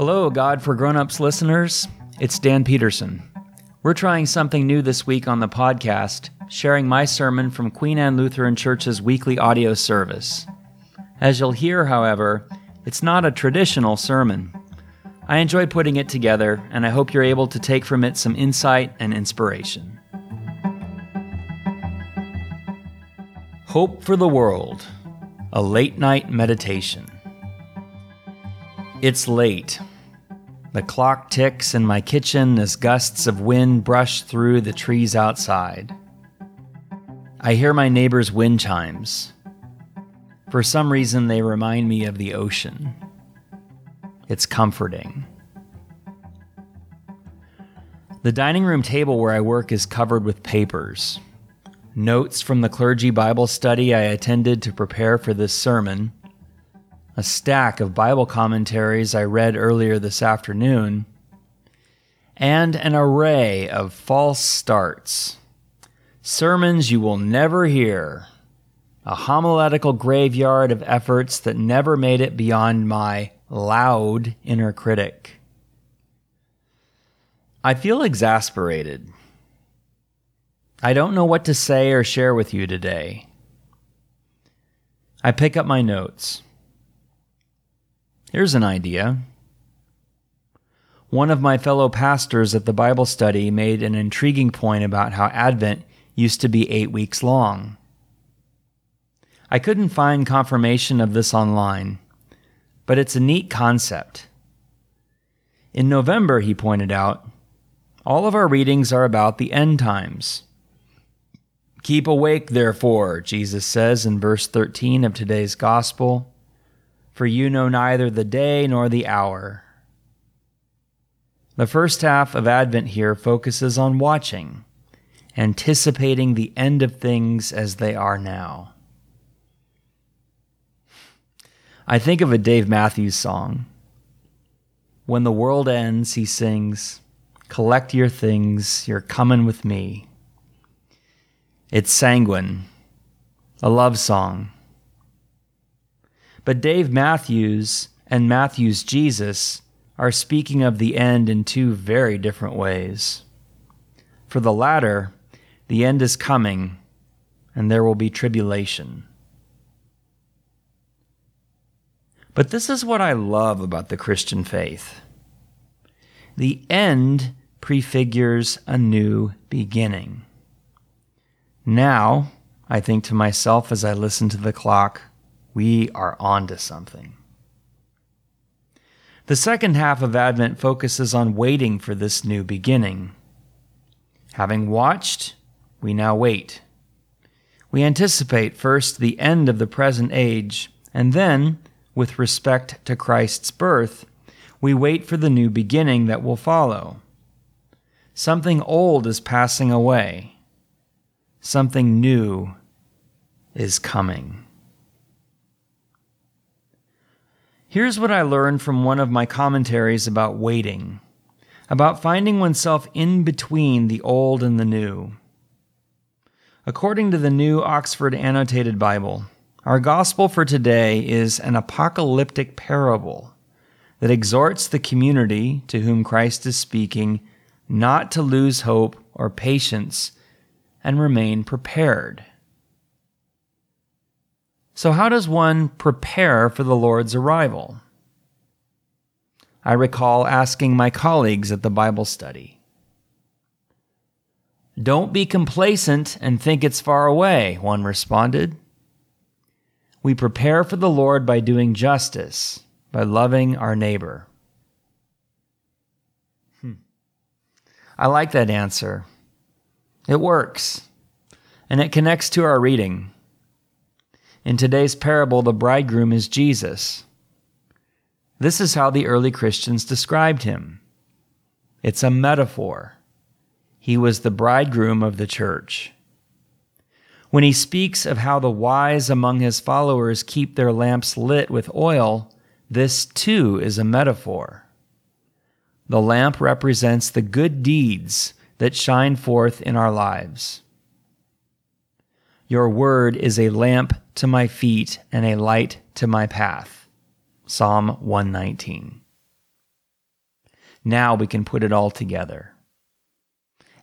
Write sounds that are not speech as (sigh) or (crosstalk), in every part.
Hello, God for Grown Ups listeners. It's Dan Peterson. We're trying something new this week on the podcast, sharing my sermon from Queen Anne Lutheran Church's weekly audio service. As you'll hear, however, it's not a traditional sermon. I enjoy putting it together, and I hope you're able to take from it some insight and inspiration. Hope for the World A Late Night Meditation. It's late. The clock ticks in my kitchen as gusts of wind brush through the trees outside. I hear my neighbor's wind chimes. For some reason, they remind me of the ocean. It's comforting. The dining room table where I work is covered with papers. Notes from the clergy Bible study I attended to prepare for this sermon a stack of Bible commentaries I read earlier this afternoon, and an array of false starts. Sermons you will never hear. A homiletical graveyard of efforts that never made it beyond my loud inner critic. I feel exasperated. I don't know what to say or share with you today. I pick up my notes. Here's an idea. One of my fellow pastors at the Bible study made an intriguing point about how Advent used to be eight weeks long. I couldn't find confirmation of this online, but it's a neat concept. In November, he pointed out, all of our readings are about the end times. Keep awake, therefore, Jesus says in verse 13 of today's Gospel for you know neither the day nor the hour. The first half of Advent here focuses on watching, anticipating the end of things as they are now. I think of a Dave Matthews song. When the world ends, he sings, Collect your things, you're coming with me. It's sanguine, a love song but Dave Matthews and Matthew's Jesus are speaking of the end in two very different ways. For the latter, the end is coming, and there will be tribulation. But this is what I love about the Christian faith the end prefigures a new beginning. Now, I think to myself as I listen to the clock, we are on to something. The second half of Advent focuses on waiting for this new beginning. Having watched, we now wait. We anticipate first the end of the present age, and then, with respect to Christ's birth, we wait for the new beginning that will follow. Something old is passing away, something new is coming. Here's what I learned from one of my commentaries about waiting, about finding oneself in between the old and the new. According to the New Oxford Annotated Bible, our gospel for today is an apocalyptic parable that exhorts the community to whom Christ is speaking not to lose hope or patience and remain prepared. So, how does one prepare for the Lord's arrival? I recall asking my colleagues at the Bible study. Don't be complacent and think it's far away, one responded. We prepare for the Lord by doing justice, by loving our neighbor. Hmm. I like that answer. It works, and it connects to our reading. In today's parable, the bridegroom is Jesus. This is how the early Christians described him it's a metaphor. He was the bridegroom of the church. When he speaks of how the wise among his followers keep their lamps lit with oil, this too is a metaphor. The lamp represents the good deeds that shine forth in our lives. Your word is a lamp to my feet and a light to my path. Psalm 119. Now we can put it all together.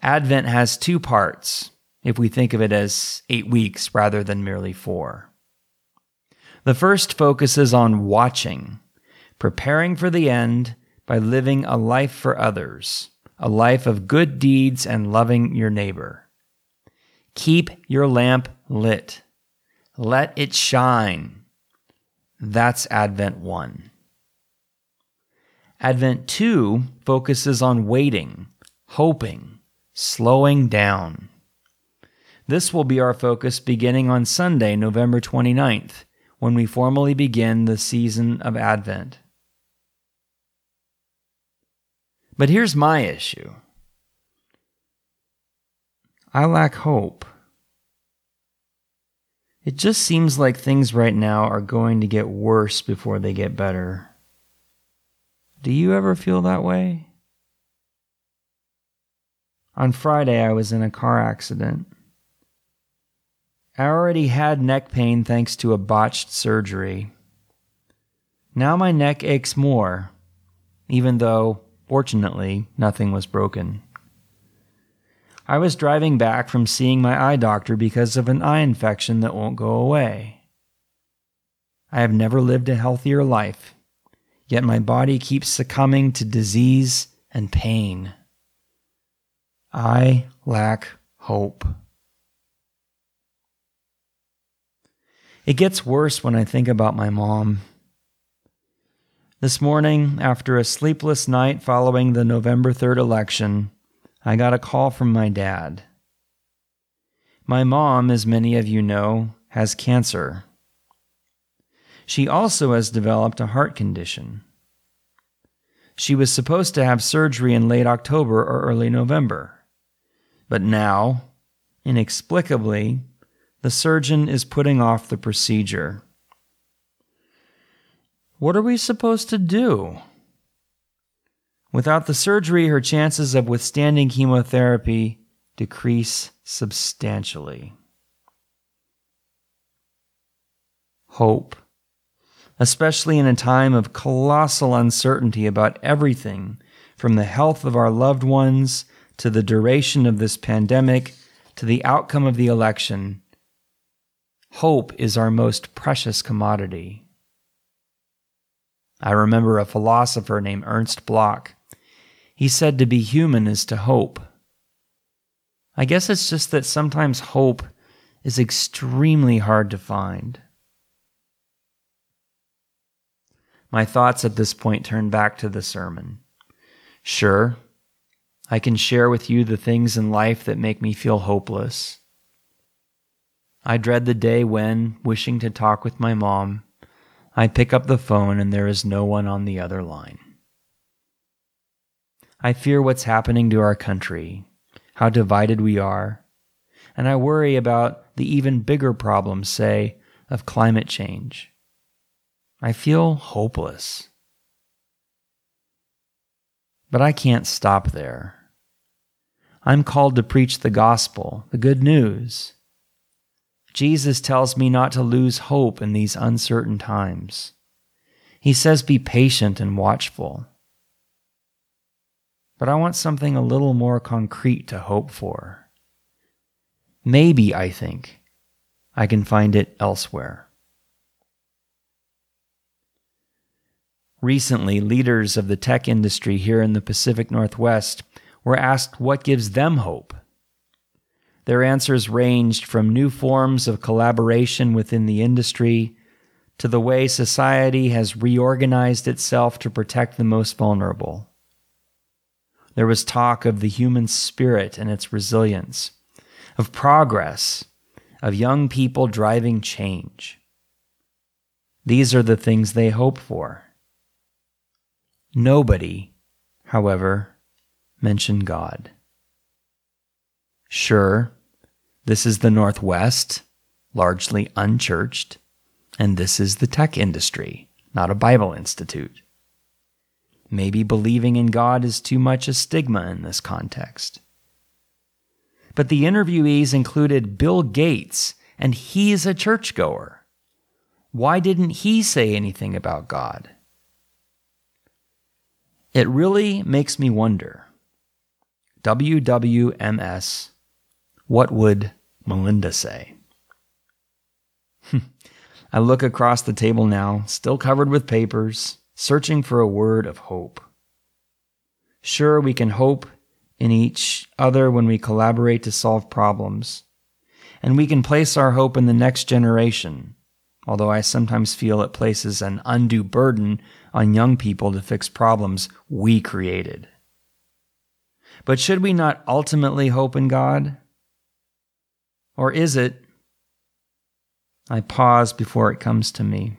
Advent has two parts, if we think of it as eight weeks rather than merely four. The first focuses on watching, preparing for the end by living a life for others, a life of good deeds and loving your neighbor. Keep your lamp lit. Let it shine. That's Advent 1. Advent 2 focuses on waiting, hoping, slowing down. This will be our focus beginning on Sunday, November 29th, when we formally begin the season of Advent. But here's my issue I lack hope. It just seems like things right now are going to get worse before they get better. Do you ever feel that way? On Friday, I was in a car accident. I already had neck pain thanks to a botched surgery. Now my neck aches more, even though, fortunately, nothing was broken. I was driving back from seeing my eye doctor because of an eye infection that won't go away. I have never lived a healthier life, yet my body keeps succumbing to disease and pain. I lack hope. It gets worse when I think about my mom. This morning, after a sleepless night following the November 3rd election, I got a call from my dad. My mom, as many of you know, has cancer. She also has developed a heart condition. She was supposed to have surgery in late October or early November. But now, inexplicably, the surgeon is putting off the procedure. What are we supposed to do? Without the surgery, her chances of withstanding chemotherapy decrease substantially. Hope, especially in a time of colossal uncertainty about everything from the health of our loved ones to the duration of this pandemic to the outcome of the election, Hope is our most precious commodity. I remember a philosopher named Ernst Bloch. He said to be human is to hope. I guess it's just that sometimes hope is extremely hard to find. My thoughts at this point turn back to the sermon. Sure, I can share with you the things in life that make me feel hopeless. I dread the day when, wishing to talk with my mom, I pick up the phone and there is no one on the other line. I fear what's happening to our country, how divided we are, and I worry about the even bigger problems, say, of climate change. I feel hopeless. But I can't stop there. I'm called to preach the gospel, the good news Jesus tells me not to lose hope in these uncertain times. He says, be patient and watchful. But I want something a little more concrete to hope for. Maybe, I think, I can find it elsewhere. Recently, leaders of the tech industry here in the Pacific Northwest were asked what gives them hope. Their answers ranged from new forms of collaboration within the industry to the way society has reorganized itself to protect the most vulnerable. There was talk of the human spirit and its resilience, of progress, of young people driving change. These are the things they hope for. Nobody, however, mentioned God. Sure, this is the Northwest, largely unchurched, and this is the tech industry, not a Bible institute. Maybe believing in God is too much a stigma in this context. But the interviewees included Bill Gates, and he's a churchgoer. Why didn't he say anything about God? It really makes me wonder. WWMS, what would Melinda say? (laughs) I look across the table now, still covered with papers, searching for a word of hope. Sure, we can hope in each other when we collaborate to solve problems. And we can place our hope in the next generation, although I sometimes feel it places an undue burden on young people to fix problems we created. But should we not ultimately hope in God? Or is it? I pause before it comes to me.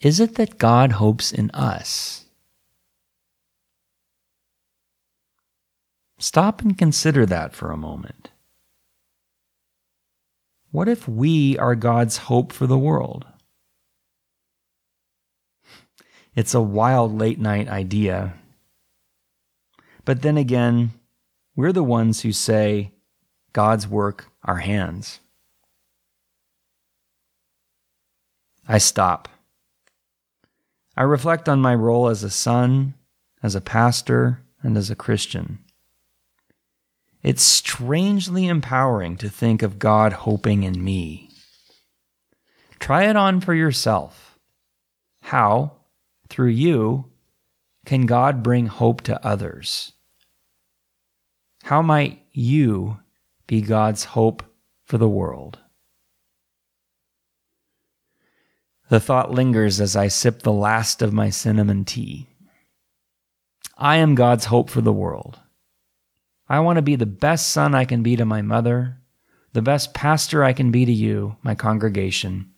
Is it that God hopes in us? Stop and consider that for a moment. What if we are God's hope for the world? It's a wild late night idea. But then again, we're the ones who say, God's work, our hands. I stop. I reflect on my role as a son, as a pastor, and as a Christian. It's strangely empowering to think of God hoping in me. Try it on for yourself. How, through you, can God bring hope to others? How might you be God's hope for the world? The thought lingers as I sip the last of my cinnamon tea. I am God's hope for the world. I want to be the best son I can be to my mother, the best pastor I can be to you, my congregation,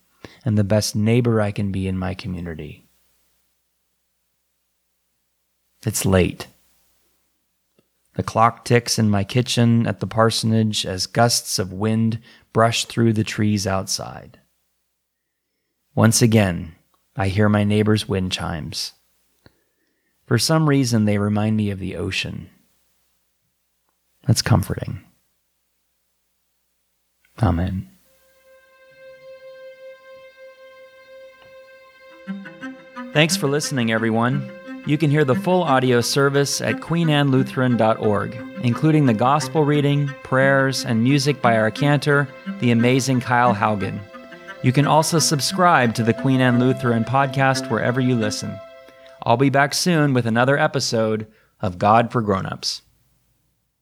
and the best neighbor I can be in my community. It's late. The clock ticks in my kitchen at the parsonage as gusts of wind brush through the trees outside. Once again, I hear my neighbor's wind chimes. For some reason, they remind me of the ocean. That's comforting. Amen. Thanks for listening, everyone. You can hear the full audio service at queenannelutheran.org, including the gospel reading, prayers, and music by our cantor, the amazing Kyle Haugen. You can also subscribe to the Queen Anne Lutheran podcast wherever you listen. I'll be back soon with another episode of God for Grownups.